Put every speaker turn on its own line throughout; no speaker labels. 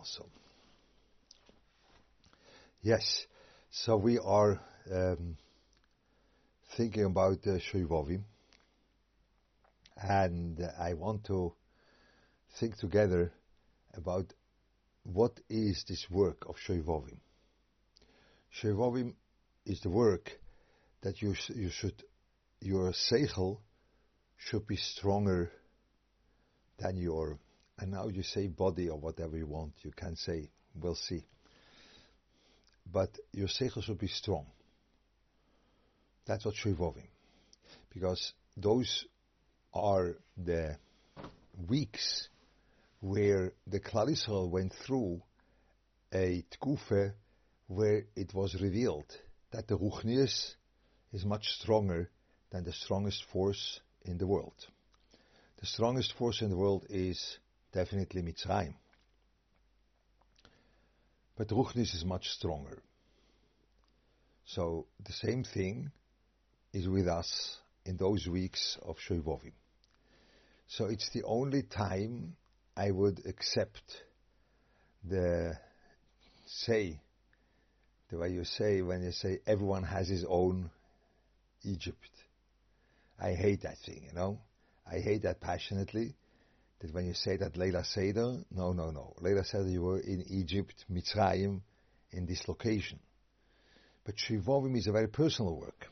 also. Yes, so we are um, thinking about uh, Shoivovim, and I want to think together about what is this work of Shoivovim. Shoivovim is the work that you sh- you should your seichel should be stronger than your and now you say body or whatever you want you can say we'll see but your seichel should be strong that's what evolving. because those are the weeks where the Klal Yisrael went through a tkufe where it was revealed that the Ruchnius is much stronger than the strongest force in the world. The strongest force in the world is definitely Mitzrayim. But Ruchnius is much stronger. So the same thing is with us in those weeks of Shoivovim. So it's the only time I would accept the say, the way you say when you say everyone has his own Egypt. I hate that thing, you know. I hate that passionately. That when you say that Leila Seder, no, no, no. Leila Seder, you were in Egypt, Mitzrayim, in this location. But Shivovim is a very personal work.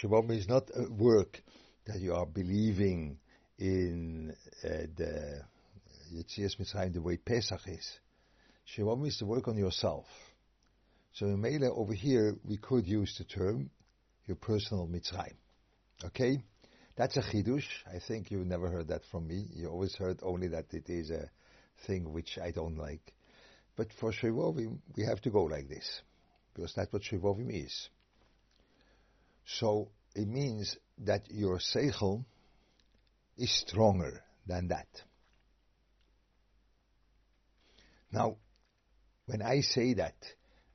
Shivovim is not a work that you are believing in uh, the Yetzias Mitzrayim the way Pesach is. Shivovim is the work on yourself. So in Mele over here, we could use the term your personal Mitzrayim. Okay? That's a chidush. I think you never heard that from me. You always heard only that it is a thing which I don't like. But for Shivovim, we have to go like this. Because that's what Shivovim is. So it means that your seichel is stronger than that. Now, when I say that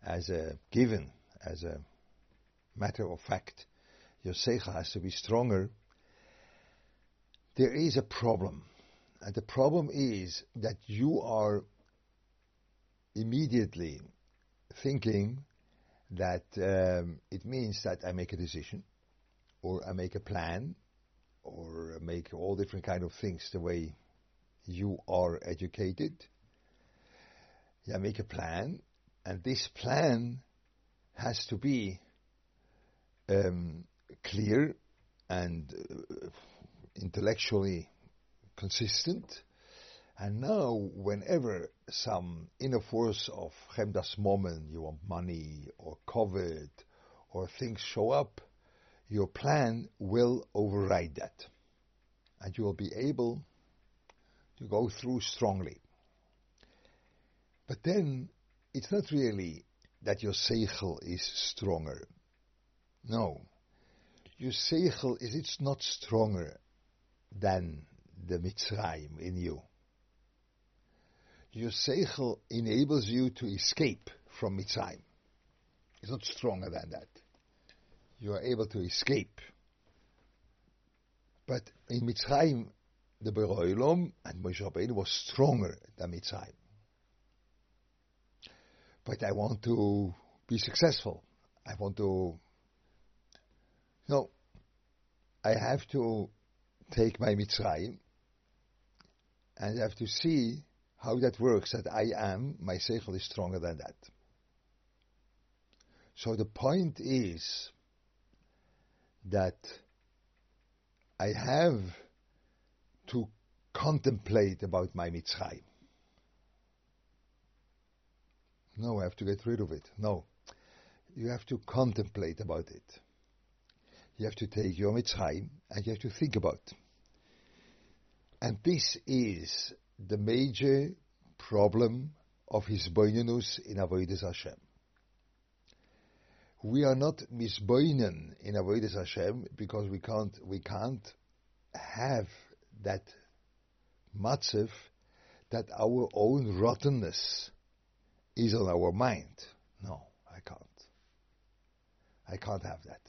as a given, as a matter of fact, your seichel has to be stronger, there is a problem. And the problem is that you are immediately thinking that um, it means that I make a decision, or I make a plan, or make all different kind of things the way you are educated. I make a plan, and this plan has to be um, clear and uh, intellectually consistent. And now, whenever some inner force of Chemdas Mamon, you want money or Kavod or things show up, your plan will override that. And you will be able to go through strongly. But then, it's not really that your seichel is stronger. No. Your seichel is it's not stronger than the Mitzrayim in you. Your seichel enables you to escape from Mitzrayim. It's not stronger than that. You are able to escape. But in Mitzrayim, the Beroilom and Moshe Rabbeinu was stronger than Mitzrayim. But I want to be successful. I want to no, I have to take my Mitzrayim and I have to see how that works, that I am, my Seichel is stronger than that. So the point is that I have to contemplate about my Mitzrayim. No, I have to get rid of it. No. You have to contemplate about it. You have to take your Mitzrayim and you have to think about. And this is the major problem of hisboinenus in Avodah Hashem. We are not misboinen in Avodah Hashem because we can't we can't have that matzev that our own rottenness is on our mind. No, I can't. I can't have that.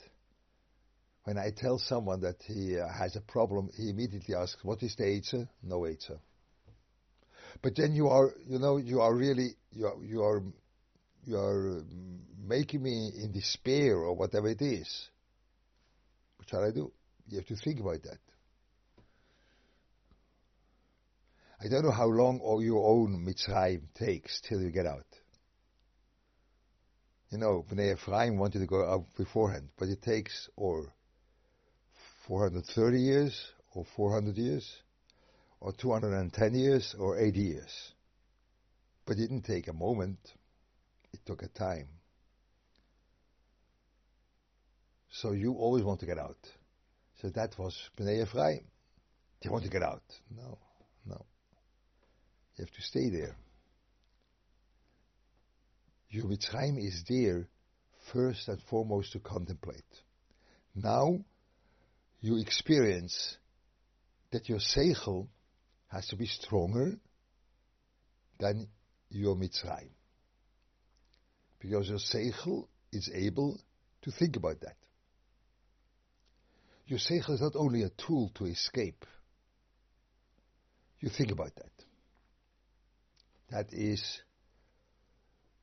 When I tell someone that he uh, has a problem, he immediately asks, "What is the answer?" No answer. But then you are, you know, you are really, you are, you are, you are making me in despair or whatever it is. What shall I do? You have to think about that. I don't know how long your own Mitzrayim takes till you get out. You know, Bnei Ephraim wanted to go out beforehand, but it takes or 430 years, or 400 years, or 210 years, or 80 years. But it didn't take a moment, it took a time. So you always want to get out. So that was Bnei Ephraim. They want to get out. No, no. You have to stay there. Your Mitzrayim is there first and foremost to contemplate. Now you experience that your seichel has to be stronger than your Mitzrayim. Because your seichel is able to think about that. Your seichel is not only a tool to escape. You think about that. That is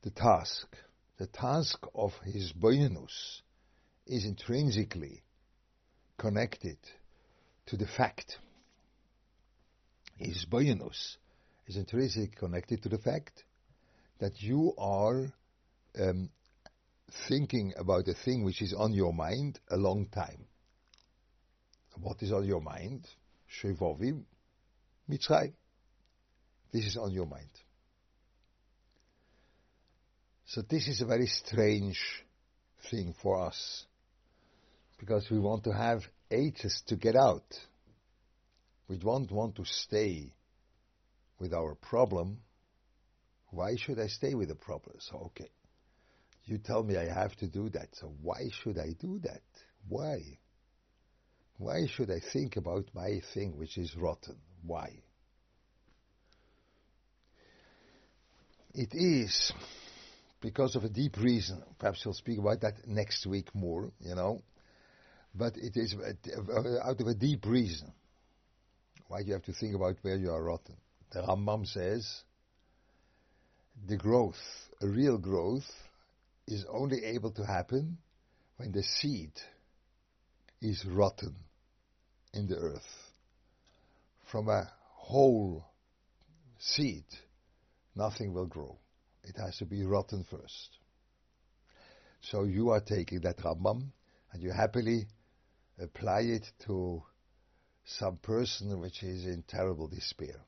the task. The task of hisboyanus is intrinsically connected to the fact. Hisboyanus is intrinsically connected to the fact that you are um, thinking about a thing which is on your mind a long time. What is on your mind? Shevovim, Mitzrayim. This is on your mind. So this is a very strange thing for us because we want to have ages to get out. We don't want to stay with our problem. Why should I stay with the problem? So, okay, you tell me I have to do that. So why should I do that? Why? Why should I think about my thing which is rotten? Why? It is because of a deep reason. Perhaps we'll speak about that next week more, you know. But it is out of a deep reason. Why you have to think about where you are rotten? The Rambam says the growth, a real growth, is only able to happen when the seed is rotten in the earth. From a whole seed, nothing will grow. It has to be rotten first. So you are taking that Rambam and you happily apply it to some person which is in terrible despair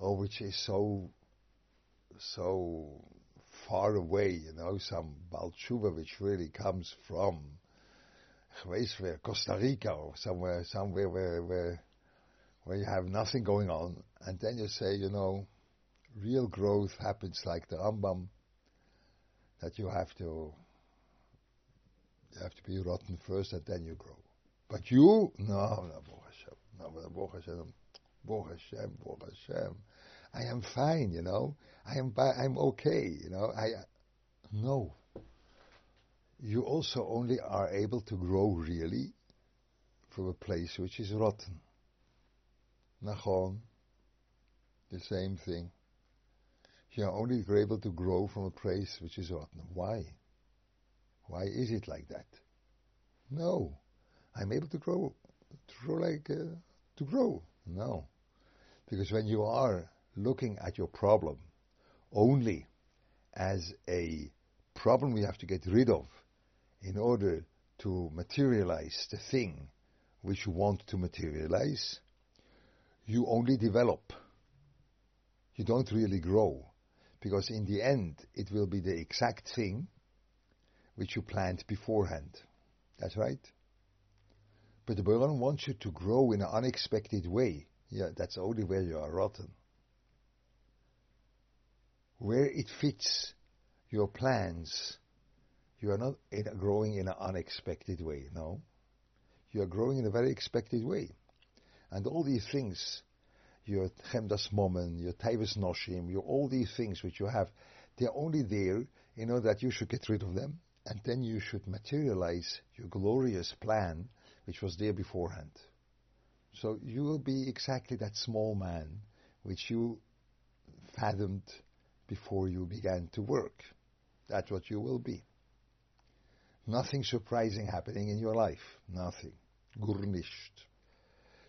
or which is so so far away, you know, some Balchuva which really comes from Costa Rica or somewhere somewhere where where where you have nothing going on and then you say, you know, real growth happens like the Rambam, that you have to you have to be rotten first and then you grow. But you, no, no, Baruch Hashem, no, Baruch Hashem, Baruch Hashem, Baruch Hashem. I am fine, you know. I am, I'm okay, you know. I, no. You also only are able to grow really from a place which is rotten. Nachon, the same thing you are only able to grow from a place which is rotten. Why? Why is it like that? No, I'm able to grow, to grow like uh, to grow. No, because when you are looking at your problem only as a problem we have to get rid of in order to materialize the thing which you want to materialize, you only develop. You don't really grow because in the end it will be the exact thing which you planned beforehand. That's right. But the Baron wants you to grow in an unexpected way. Yeah, that's only where you are rotten. Where it fits your plans, you are not in growing in an unexpected way, no. You are growing in a very expected way. And all these things your Chemdas Mamon, your Taivas Noshim, your all these things which you have, they're only there in order that you should get rid of them, and then you should materialize your glorious plan which was there beforehand. So you will be exactly that small man which you fathomed before you began to work. That's what you will be. Nothing surprising happening in your life. Nothing. Gurnisht.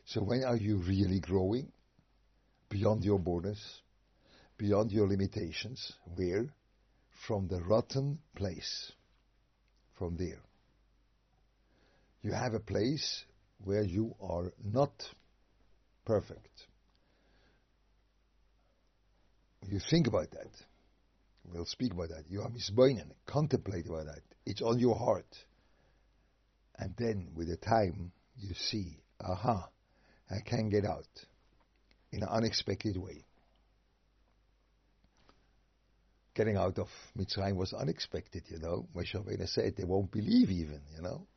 So when are you really growing? Beyond your borders, beyond your limitations. Where? From the rotten place. From there. You have a place where you are not perfect. You think about that. We'll speak about that. You are misboinen. Contemplate about that. It's on your heart. And then, with the time, you see, aha, I can get out in an unexpected way. Getting out of Mitzrayim was unexpected, you know. Moshe Rabbeinu said they won't believe even, you know.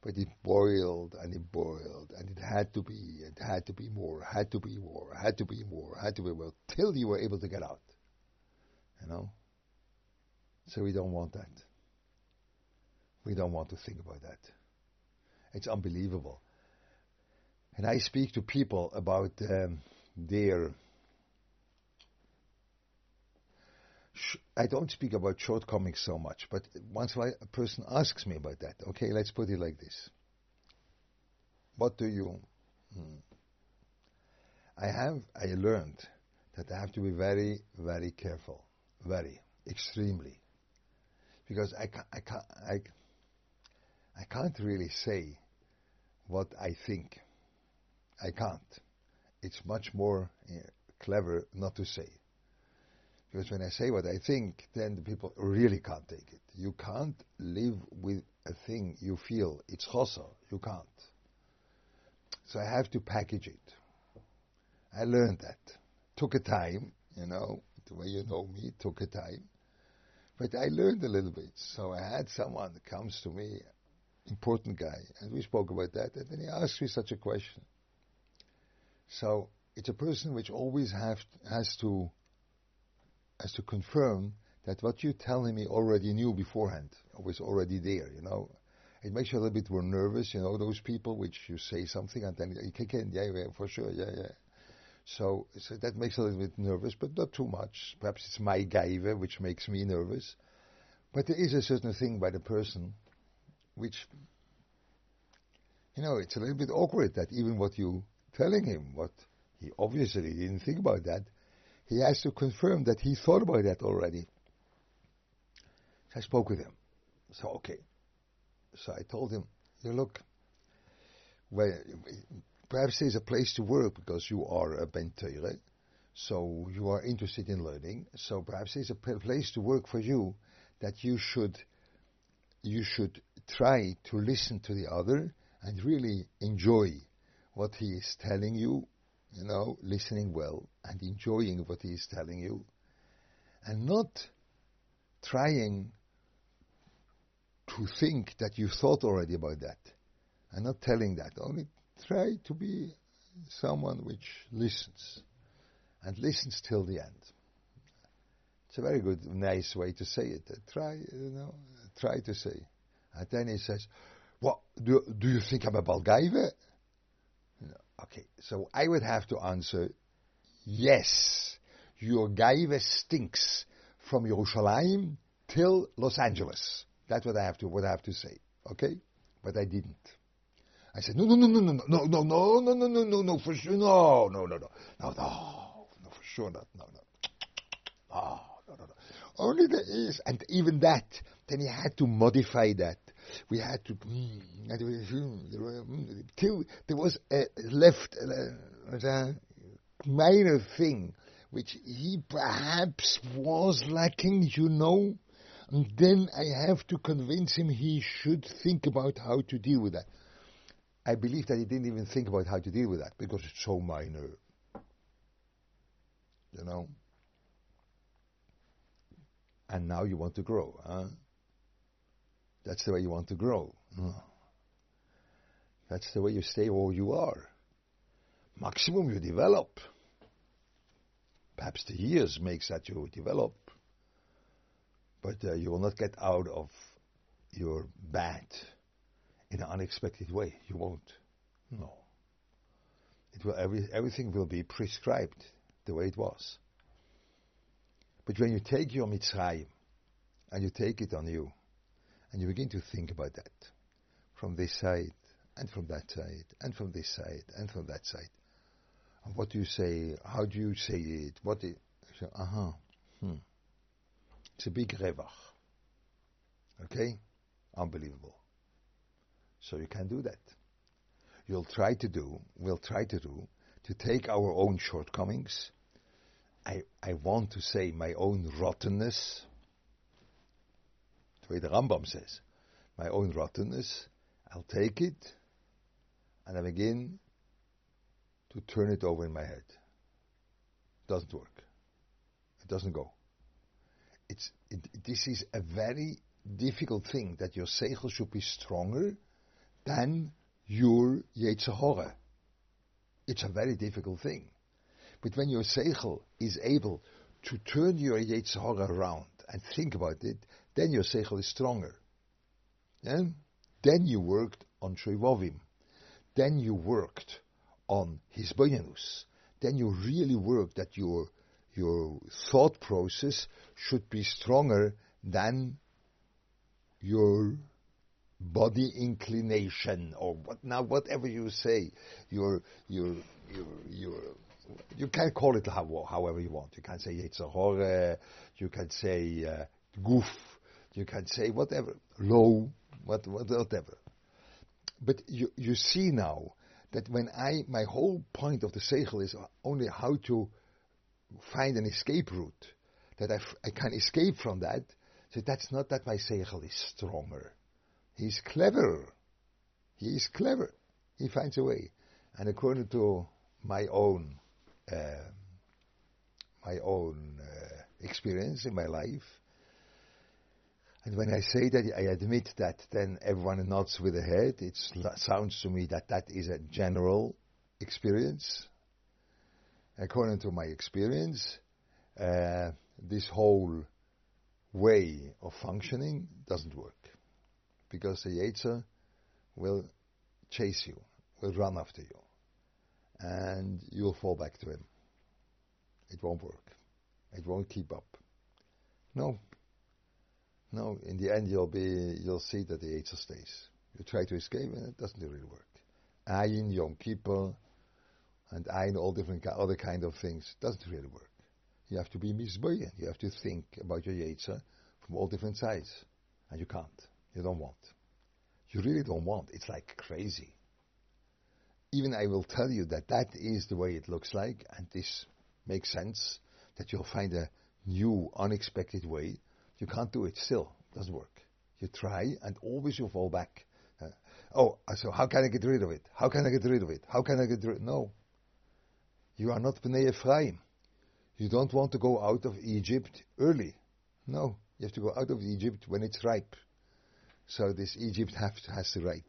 But it boiled and it boiled and it had to be, it had to be more, had to be more, had to be more, had to be more, till you were able to get out. You know? So we don't want that. We don't want to think about that. It's unbelievable. And I speak to people about um, their. I don't speak about shortcomings so much, but once a person asks me about that, okay, let's put it like this. What do you. Hmm. I have, I learned that I have to be very, very careful. Very, extremely. Because I, I, can't, I, I can't really say what I think. I can't. It's much more uh, clever not to say. Because when I say what I think, then the people really can't take it. You can't live with a thing you feel. It's chosa. You can't. So I have to package it. I learned that. Took a time, you know, the way you know me, took a time. But I learned a little bit. So I had someone that comes to me, important guy, and we spoke about that, and then he asked me such a question. So it's a person which always have has to has to confirm that what you telling me already knew beforehand, or was already there, you know. It makes you a little bit more nervous, you know, those people which you say something and then you kick in, yeah, yeah, for sure, yeah, yeah. So, so that makes a little bit nervous, but not too much. Perhaps it's my gaiva which makes me nervous. But there is a certain thing by the person which, you know, it's a little bit awkward that even what you telling him, what he obviously didn't think about that, he has to confirm that he thought about that already. So I spoke with him. So, okay. So I told him, you look, well, perhaps there's a place to work because you are a bentere, so you are interested in learning. So perhaps there's a place to work for you that you should you should try to listen to the other and really enjoy what he is telling you, you know, listening well and enjoying what he is telling you, and not trying to think that you thought already about that. and not telling that. Only try to be someone which listens and listens till the end. It's a very good, nice way to say it. Uh, try, you know, try to say. And then he says, "What do do you think I'm a Balgaiva?" Okay, so I would have to answer, yes, your gaiva stinks from Jerusalem till Los Angeles. That's what I have to what I have to say. Okay, but I didn't. I said, no, no, no, no, no, no, no, no, no, no, no, no, no, no for sure, no, no, no, no, no, no, no, for sure not, no, no, no, no, no, no. Only there is, and even that, then he had to modify that. We had to, hmm, hmm, hmm, till there was a left a minor thing which he perhaps was lacking, you know, and then I have to convince him he should think about how to deal with that. I believe that he didn't even think about how to deal with that because it's so minor. You know? And now you want to grow, huh? That's the way you want to grow. That's the way you stay where you are. Maximum you develop. Perhaps the years makes that you develop. But uh, you will not get out of your bad in an unexpected way. You won't. No. It will every, everything will be prescribed the way it was. But when you take your Mitzrayim and you take it on you, and you begin to think about that from this side and from that side and from this side and from that side. What do you say? How do you say it? What? Is, uh huh. Hmm. It's a big revach. Okay? Unbelievable. So you can do that. You'll try to do, we'll try to do, to take our own shortcomings. I, I want to say my own rottenness. Way the Rambam says, my own rottenness. I'll take it and I begin to turn it over in my head. It doesn't work. It doesn't go. It's, it, this is a very difficult thing that your seichel should be stronger than your Yetzirah. It's a very difficult thing. But when your seichel is able to turn your Yetzirah around and think about it, then your seichel is stronger. Yeah? Then you worked on Shoivovim. Then you worked on Hisboyanus. Then you really worked that your your thought process should be stronger than your body inclination or what now whatever you say your your your your you can call it however you want you can say Yetzirah you can say uh, goof you can say whatever low what, whatever but you you see now that when I my whole point of the seichel is only how to find an escape route that I, f- I can escape from that so that's not that my seichel is stronger. He's clever. He is clever. He finds a way. And according to my own, uh, my own uh, experience in my life, and when I say that, I admit that, then everyone nods with the head. It sounds to me that that is a general experience. According to my experience, uh, this whole way of functioning doesn't work. Because the Yetzer will chase you, will run after you, and you'll fall back to him. It won't work. It won't keep up. No. No, in the end you'll be you'll see that the Yetzer stays. You try to escape and it doesn't really work. Ayin, Yom Kippur, and Ayin, all different other kind of things, doesn't really work. You have to be misboyen. You have to think about your Yetzer from all different sides. And you can't. You don't want. You really don't want. It's like crazy. Even I will tell you that that is the way it looks like, and this makes sense, that you'll find a new, unexpected way. You can't do it still. It doesn't work. You try, and always you fall back. Uh, oh, so how can I get rid of it? How can I get rid of it? How can I get rid? No. You are not Bnei Ephraim. You don't want to go out of Egypt early. No, you have to go out of Egypt when it's ripe. So this Egypt have to, has to ripe.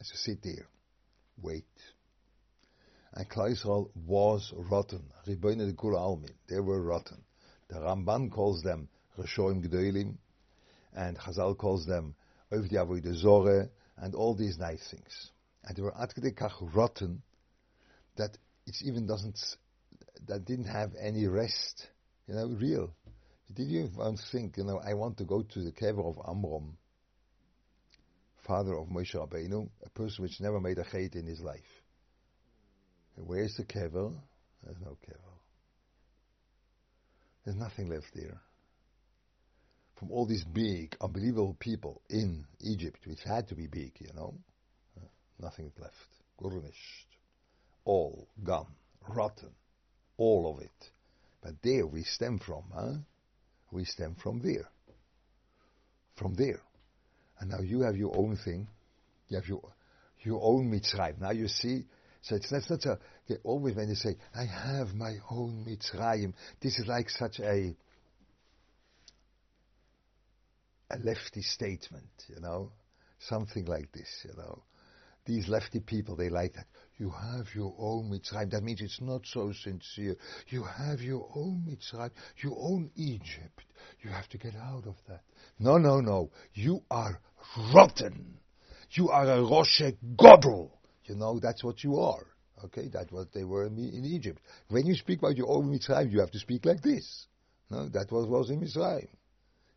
So sit there, wait. And Klal was rotten. They were rotten. The Ramban calls them Reshoim Gdoilim, and Chazal calls them Oivdi Avoide Zore, and all these nice things. And they were Adkedekach rotten that it even doesn't that didn't have any rest, you know, real. Did you once think, you know, I want to go to the kever of Amram, father of Moshe Rabbeinu, a person which never made a chait in his life. Where's the kever? There's no kever. There's nothing left there. From all these big, unbelievable people in Egypt, which had to be big, you know, uh, nothing left. Gurnisht. All gone. Rotten all of it. But there we stem from, huh? We stem from there. From there. And now you have your own thing. You have your your own Mitzrayim. Now you see, so it's that's not a, always when they say, I have my own Mitzrayim, this is like such a a lefty statement, you know, something like this, you know. These lefty people, they like that. You have your own Mitzrayim. That means it's not so sincere. You have your own Mitzrayim. You own Egypt. You have to get out of that. No, no, no. You are rotten. You are a Rosh Godel. You know, that's what you are. Okay, that's what they were in, in Egypt. When you speak about your own Mitzrayim, you have to speak like this. No, that was was in Mitzrayim.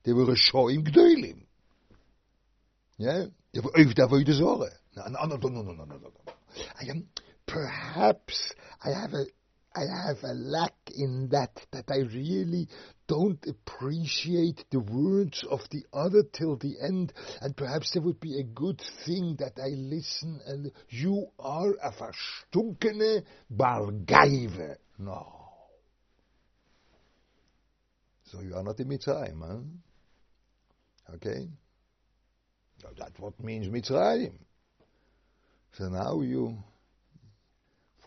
They were showing Gdoilim. Yeah, they were. No, no, no, no, no, no, no, no. I am perhaps I have a I have a lack in that that I really don't appreciate the words of the other till the end, and perhaps there would be a good thing that I listen and you are a verstunkene Bargaive. No. So you are not in Mitzrayim, huh? Okay? That's what means Mitzrayim. So now you,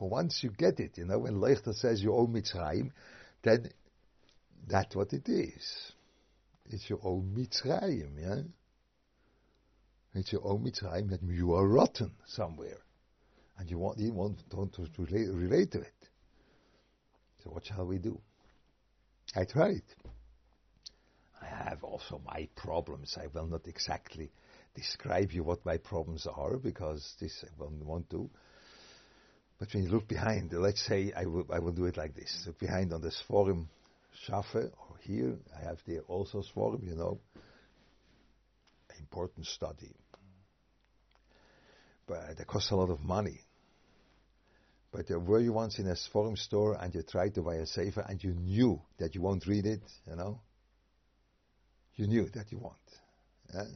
for once you get it, you know, when Leichter says you own Mitzrayim, then that's what it is. It's your own Mitzrayim, yeah? It's your own Mitzrayim that you are rotten somewhere. And you want, you want, don't to relate, relate to it. So what shall we do? I tried. I have also my problems. I will not exactly describe you what my problems are because this I want to. But when you look behind, let's say I will, I will do it like this. Look behind on this forum Schaffe, or here, I have there also Sforum, you know, important study. But it costs a lot of money. But there were you once in a forum store and you tried to buy a sefer and you knew that you won't read it, you know? You knew that you won't. Yeah?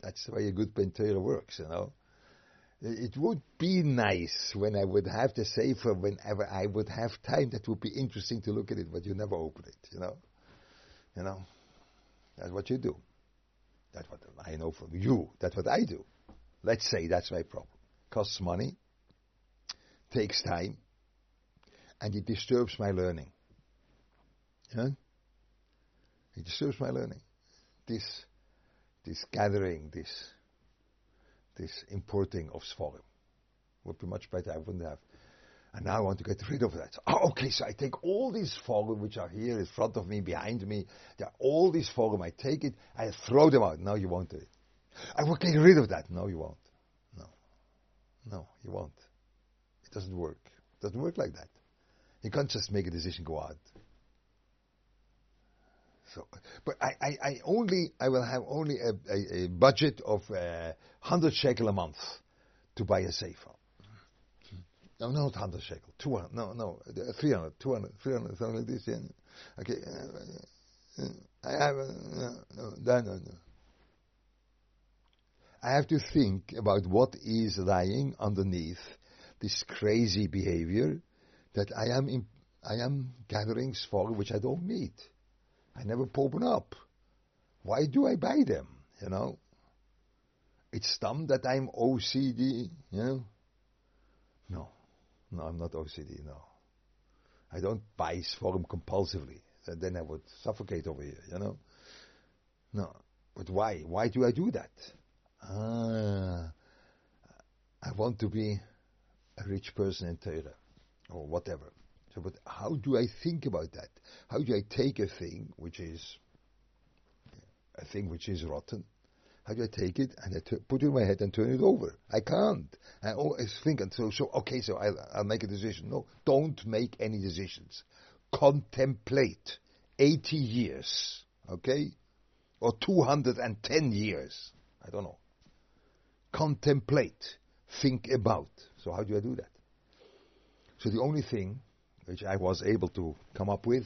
That's the way a good Pentera works, you know? Uh, it would be nice when I would have the sefer whenever I would have time. That would be interesting to look at it, but you never open it. You know, you know. That's what you do. That's what I know from you. That's what I do. Let's say that's my problem. Costs money, takes time, and it disturbs my learning. Yeah? It disturbs my learning. This, this gathering, this this importing of Sforim. Would be much better. I wouldn't have. And now I want to get rid of that. Oh, okay, so I take all these Sforim which are here in front of me, behind me. There are all these Sforim. I take it, I throw them out. No, you won't do it. I will get rid of that. No, you won't. No. No, you won't. It doesn't work. It doesn't work like that. You can't just make a decision go out. So, but I, I, I only I will have only a, a, a budget of uh, hundred shekel a month to buy a sefer. No, not hundred shekel, two hundred. No, no, 300, 200, 300, something like this. Yeah. Okay, uh, uh, I have uh, no, no, no, no. I have to think about what is lying underneath this crazy behavior that I am I am gathering for which I don't need. I never open up. Why do I buy them? You know, it's dumb that I'm OCD. You know, no, no, I'm not OCD. No, I don't buy Sforum compulsively. Then I would suffocate over here. You know, no. But why? Why do I do that? Ah, I want to be a rich person in Torah or whatever. So, but how do I think about that? How do I take a thing which is a thing which is rotten? How do I take it and I t- put it in my head and turn it over? I can't. I always think and so, so okay, so I'll, I'll make a decision. No, don't make any decisions. Contemplate 80 years, okay? Or 210 years. I don't know. Contemplate. Think about. So how do I do that? So the only thing which I was able to come up with,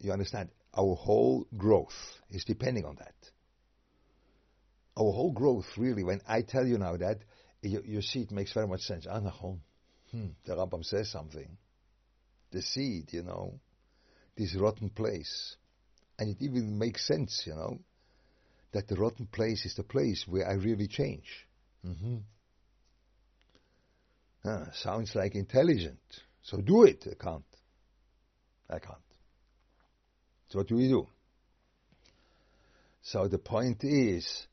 you understand, our whole growth is depending on that. Our whole growth, really, when I tell you now that, you, you see it makes very much sense. Ah, hmm, the Rambam says something. The seed, you know, this rotten place. And it even makes sense, you know, that the rotten place is the place where I really change. Mm-hmm. Ah, sounds like intelligent. So do it. I can't. I can't. So what do we do? So the point is,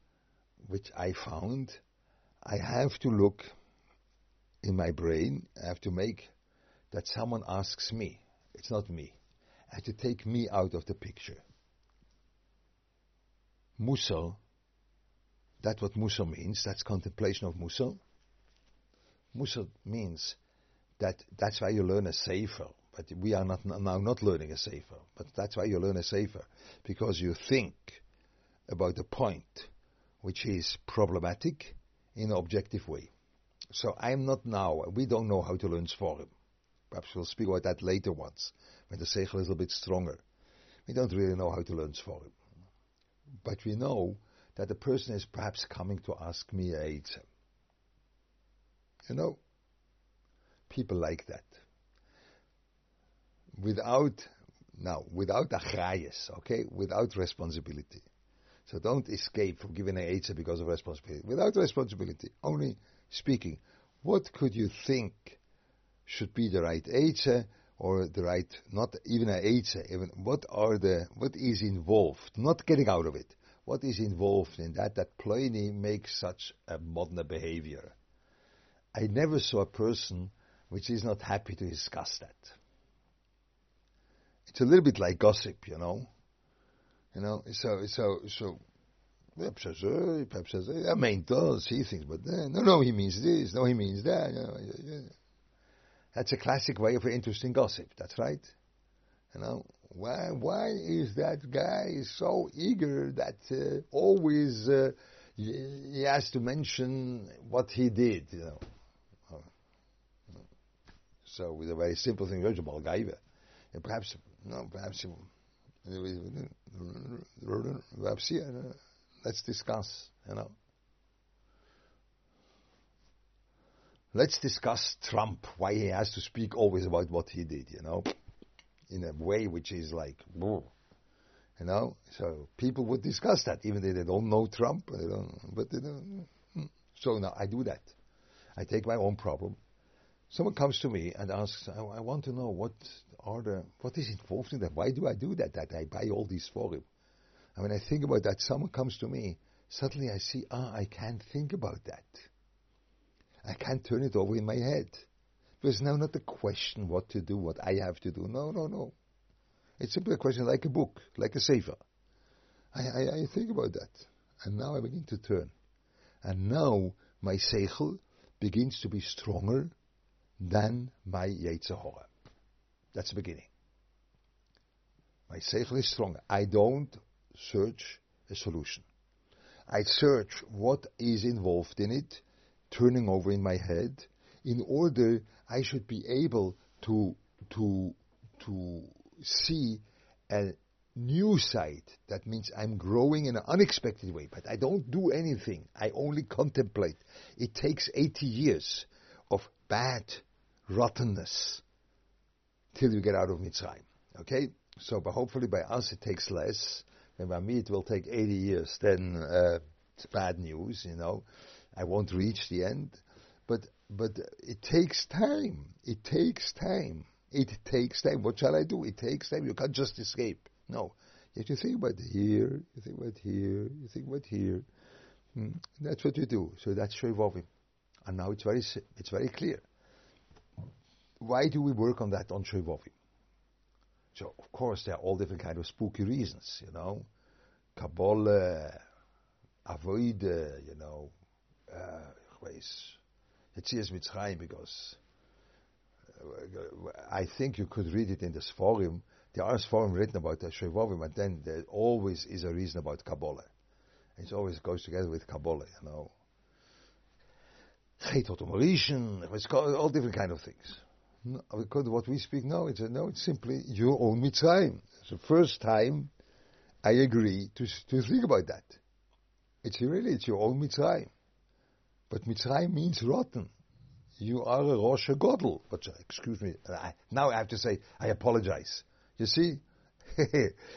which I found, I have to look in my brain, I have to make that someone asks me. It's not me. I have to take me out of the picture. Musar, that's what Musar means, that's contemplation of Musar. Musar means that that's why you learn a sefer. But we are not now not learning a sefer. But that's why you learn a sefer because you think about the point which is problematic in an objective way. So I'm not now. We don't know how to learn Sforim. Perhaps we'll speak about that later once when the seichel is a little bit stronger. We don't really know how to learn Sforim. But we know that the person is perhaps coming to ask me a You know, people like that. Without, now, without achrayas, okay, without responsibility. So don't escape from giving an Eitzah because of responsibility. Without responsibility, only speaking. What could you think should be the right Eitzah or the right, not even an Eitzah, even what are the, what is involved, not getting out of it. What is involved in that that Ploni makes such a modern behavior? I never saw a person which is not happy to discuss that. It's a little bit like gossip, you know. You know, so so so. Perhaps I mean, does he thinks, but uh, no, no, he means this, no, he means that. You know, That's a classic way of interesting gossip. That's right. You know, why why is that guy so eager that uh, always uh, he has to mention what he did? You know. So with a very simple thing, you about Gaiva. And perhaps no, perhaps perhaps yeah, let's discuss. You know. Let's discuss Trump, why he has to speak always about what he did, you know in a way which is like, you know. So people would discuss that, even if they don't know Trump. They don't, but they don't. Hmm. So now I do that. I take my own problem. Someone comes to me and asks, I, I want to know what are the what is involved in that. Why do I do that? That I buy all these Sforim. And when I think about that, someone comes to me. Suddenly I see, ah, I can't think about that. I can't turn it over in my head. There's now not a question what to do, what I have to do. No, no, no. It's simply a question like a book, like a sefer. I, I, I think about that. And now I begin to turn. And now my seichel begins to be stronger than my Yetzirah. That's the beginning. My seichel is stronger. I don't search a solution. I search what is involved in it, turning over in my head, in order I should be able to to to see a new side. That means I'm growing in an unexpected way, but I don't do anything. I only contemplate. It takes 80 years of bad rottenness till you get out of Mitzrayim. Okay? So, but hopefully by us it takes less. And by me it will take 80 years. Then uh, it's bad news, you know. I won't reach the end. But but it takes time. It takes time. It takes time. What shall I do? It takes time. You can't just escape. No. You have to think about here, you think about here, you think about here. Hmm. That's what you do. So that's Shoivovim. And now it's very, it's very clear. Why do we work on that on Shoivovim? So, of course, there are all different kind of spooky reasons, you know. Kabbalah, avoid, you know, uh, Yetzias Mitzrayim because uh, I think you could read it in the Sforim. There are Sforim written about the Shevovim, and then there always is a reason about Kabbalah. It always goes together with Kabbalah, you know. Chet it's all different kind of things. No, because what we speak now, it's, no, it's simply your own Mitzrayim. The first time I agree to, to think about that. It's really, it's your own Mitzrayim. But Mitzrayim means rotten. You are a Rosh Godel. But uh, excuse me, I, now I have to say I apologize. You see,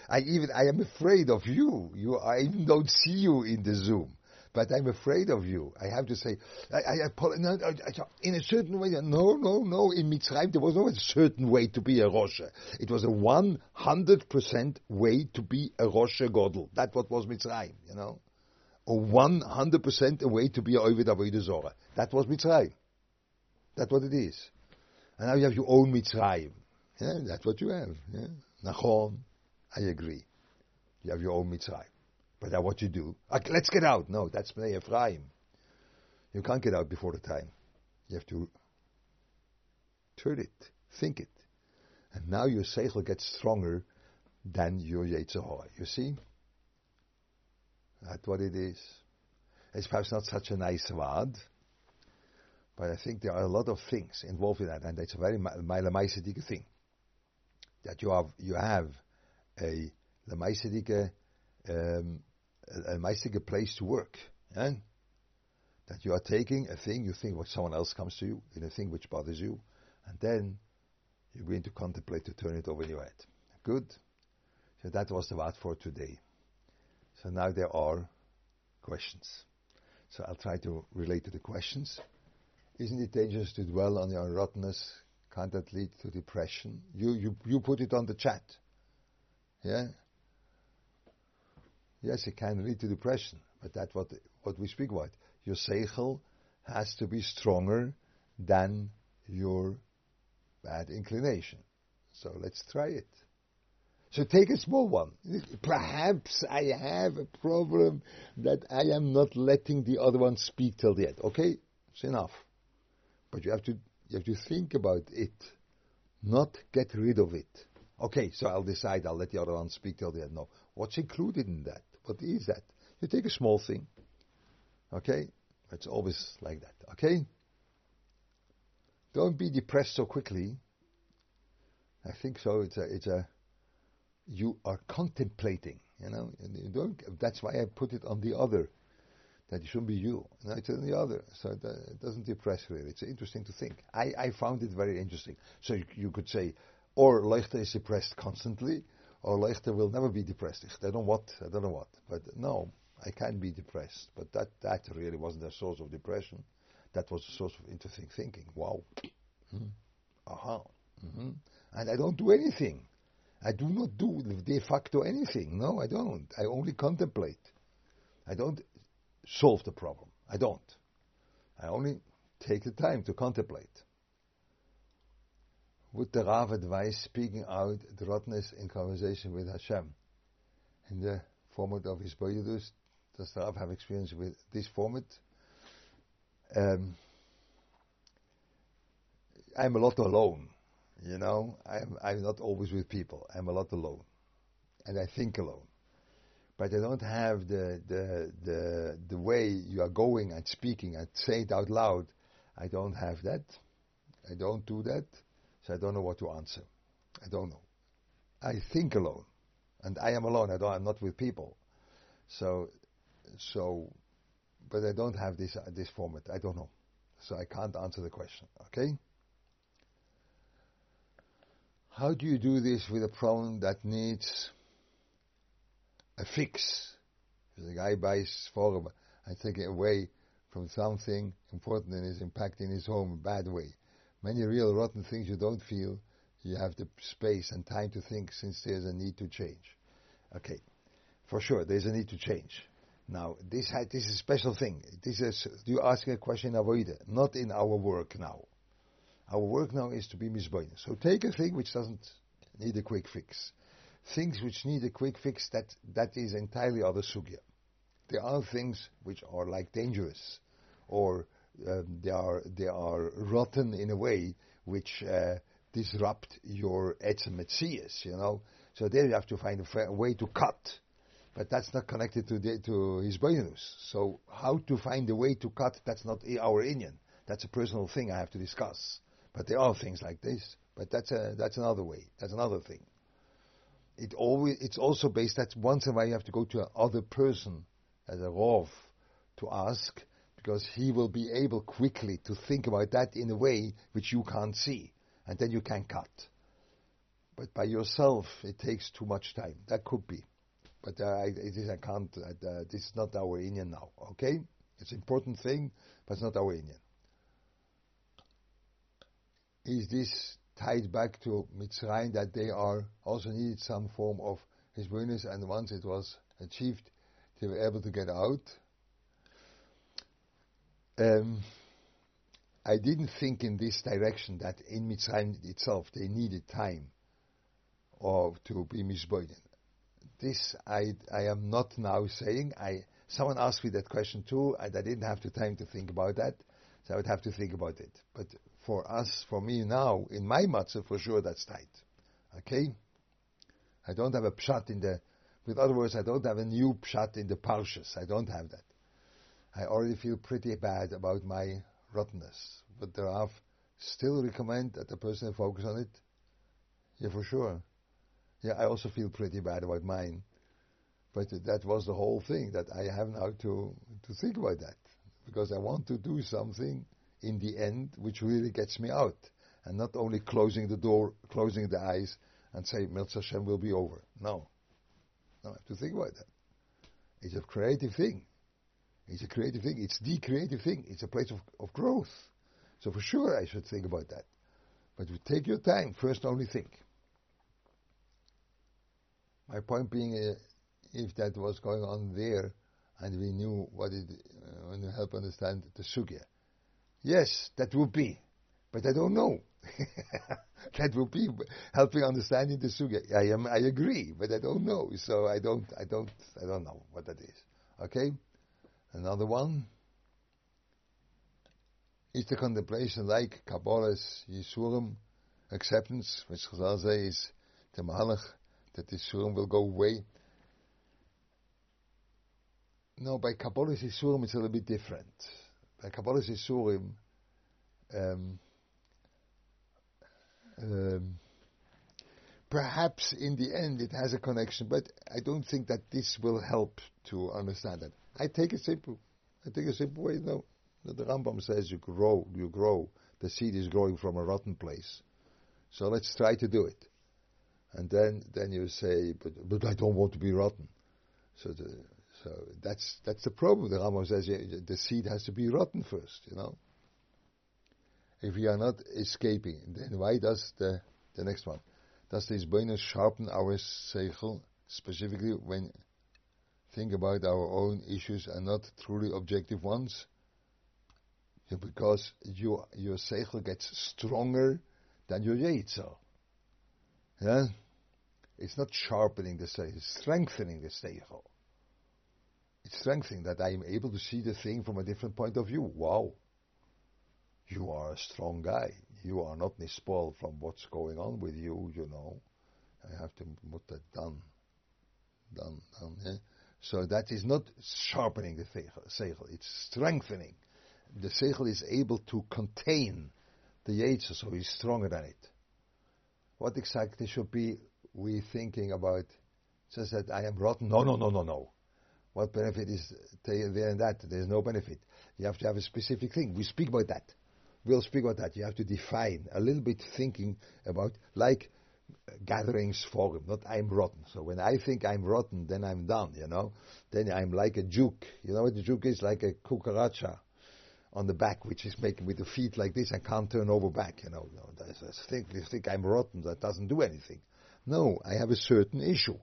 I even I am afraid of you. You I even don't see you in the Zoom, but I'm afraid of you. I have to say I, I apologize no, in a certain way. No, no, no. In Mitzrayim there was no a certain way to be a Rosh. It was a one hundred percent way to be a Rosh Godel. That's what was Mitzrayim. You know A 100% away to be a Ovid Avodah Zorah. That was Mitzrayim. That's what it is. And now you have your own Mitzrayim. Yeah, that's what you have. Yeah. Nachon, I agree. You have your own Mitzrayim. But that's what you do. let's get out. No, that's Bnei Ephraim. You can't get out before the time. You have to turn it, think it. And now your seichel gets stronger than your Yetzirah. You see? That's what it is. It's perhaps not such a nice word, but I think there are a lot of things involved in that, and it's a very mailamaisedike thing. That you have you have a lemaisedike um, a, a place to work, yeah? that you are taking a thing you think what someone else comes to you in a thing which bothers you, and then you're going to contemplate to turn it over in your head. Good. So that was the for today. So now there are questions. So I'll try to relate to the questions. Isn't it dangerous to dwell on your rottenness? Can't that lead to depression? You, you, you put it on the chat. Yeah? Yes, it can lead to depression, but that's what, what we speak about. Your seichel has to be stronger than your bad inclination. So let's try it. So take a small one. Perhaps I have a problem that I am not letting the other one speak till the end. Okay, it's enough. But you have to you have to think about it, not get rid of it. Okay, so I'll decide I'll let the other one speak till the end. No, what's included in that? What is that? You take a small thing. Okay, it's always like that. Okay. Don't be depressed so quickly. I think so. It's a it's a you are contemplating, you know. You don't, that's why I put it on the other, that it shouldn't be you. No, it's on the other. So it, uh, it doesn't depress really. It's interesting to think. I, I found it very interesting. So you, you could say, or Leichter is depressed constantly, or Leichter will never be depressed. I don't know what. I don't know what. But no, I can't be depressed. But that, that really wasn't a source of depression. That was a source of interesting thinking. Wow. Mm-hmm. Aha. Mm-hmm. And I don't do anything. I do not do de facto anything. No, I don't. I only contemplate. I don't solve the problem. I don't. I only take the time to contemplate. Would the Rav advise speaking out the rottenness in conversation with Hashem? In the format of hisbodedus, does the Rav have experience with this format? Um, I'm a lot alone. You know, I'm, I'm not always with people. I'm a lot alone. And I think alone. But I don't have the, the, the, the way you are going and speaking and say it out loud. I don't have that. I don't do that. So I don't know what to answer. I don't know. I think alone. And I am alone. I don't, I'm not with people. So, so, but I don't have this, uh, this format. I don't know. So I can't answer the question. Okay? How do you do this with a problem that needs a fix? The guy buys for and taking away from something important and is impacting his home in a bad way. Many real rotten things you don't feel, you have the space and time to think since there's a need to change. Okay, for sure, there's a need to change. Now, this, this is a special thing. This is, you asking a question in Avoida, not in our work now. Our work now is to be misboinen. So take a thing which doesn't need a quick fix. Things which need a quick fix, that, that is entirely other sugya. There are things which are like dangerous, or um, they are they are rotten in a way which uh, disrupt your etzemetzias, you know. So there you have to find a way to cut, but that's not connected to the, to hisboinenus. So how to find a way to cut? That's not our inyan. That's a personal thing I have to discuss. But there are things like this. But that's a that's another way. That's another thing. It always it's also based that once in a while you have to go to another person as a rov to ask because he will be able quickly to think about that in a way which you can't see, and then you can cut. But by yourself, it takes too much time. That could be, but uh, it is I can't. Uh, this is not our inyan now. Okay, it's an important thing, but it's not our inyan is this tied back to Mitzrayim that they are also needed some form of Hezbollah and once it was achieved, they were able to get out. Um, I didn't think in this direction that in Mitzrayim itself they needed time or to be misboinen. This I, I am not now saying. I someone asked me that question too, and I didn't have the time to think about that. So I would have to think about it. But for us, for me now, in my matzav, for sure that's tight. Okay? I don't have a pshat in the, with other words, I don't have a new pshat in the parshas. I don't have that. I already feel pretty bad about my rottenness. But there are still recommend that the person focus on it. Yeah, for sure. Yeah, I also feel pretty bad about mine. But that was the whole thing that I have now to, to think about that. Because I want to do something in the end which really gets me out. And not only closing the door, closing the eyes, and say, Mirza Hashem will be over. No. No, I have to think about that. It's a creative thing. It's a creative thing. It's the creative thing. It's a place of, of growth. So for sure I should think about that. But you take your time. First only think. My point being, uh, if that was going on there, and we knew what it, uh, help understand the sugya. Yes, that would be, but I don't know. that would be helping understanding the sugya. I am, I agree, but I don't know, so I don't, I don't, I don't know what that is. Okay, another one. Is the contemplation like Kabbalas Yisurim acceptance, which Chazal says the Mahalach that Yisurim will go away? No, by Kabbalas Yisurim it's a little bit different. By Kabbalas Yisurim, um, um, perhaps in the end it has a connection, but I don't think that this will help to understand that. I take a simple, I take a simple way. No, the Rambam says you grow, you grow. The seed is growing from a rotten place. So let's try to do it. And then, then you say, but, but I don't want to be rotten. So, the, so that's that's the problem. The Rambam says the seed has to be rotten first. You know. If we are not escaping, then why does the the next one? Does this bonus sharpen our seichel specifically when think about our own issues and not truly objective ones? Because your your seichel gets stronger than your yetzer. Yeah, it's not sharpening the seichel, it's strengthening the seichel. It's strengthening that I am able to see the thing from a different point of view. Wow, you are a strong guy. You are not nispoiled from what's going on with you. You know, I have to put that down, down, down. So that is not sharpening the seichel; it's strengthening the seichel is able to contain the yetzer, so he's stronger than it. What exactly should be we thinking about? Just that I am rotten. No, no, no, no, no. What benefit is there in that? There's no benefit. You have to have a specific thing. We speak about that. We'll speak about that. You have to define a little bit thinking about like gatherings forum, not I'm rotten. So when I think I'm rotten, then I'm done, you know. Then I'm like a juke. You know what the juke is? Like a cucaracha on the back, which is making with the feet like this, I can't turn over back. You know, no, that's, that's think, you think I'm rotten. That doesn't do anything. No, I have a certain issue,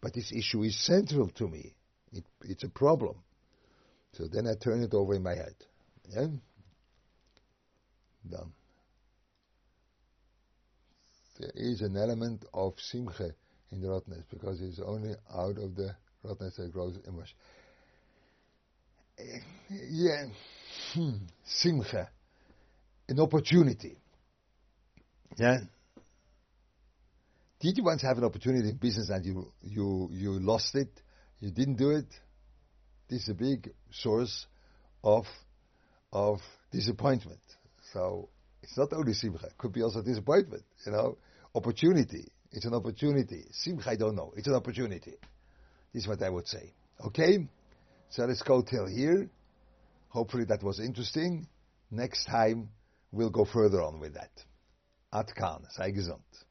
but this issue is central to me. It, it's a problem. So then I turn it over in my head. Yeah, done. There is an element of simcha in the rottenness because it's only out of the rottenness that grows image. Yeah hmm, simcha, an opportunity. Yeah. Did you once have an opportunity in business and you you you lost it? You didn't do it. This is a big source of of disappointment. So it's not only simcha; it could be also disappointment. You know, opportunity. It's an opportunity. Simcha, I don't know. It's an opportunity. This is what I would say. Okay. So let's go till here. Hopefully that was interesting. Next time we'll go further on with that. Atkan, sei gesund.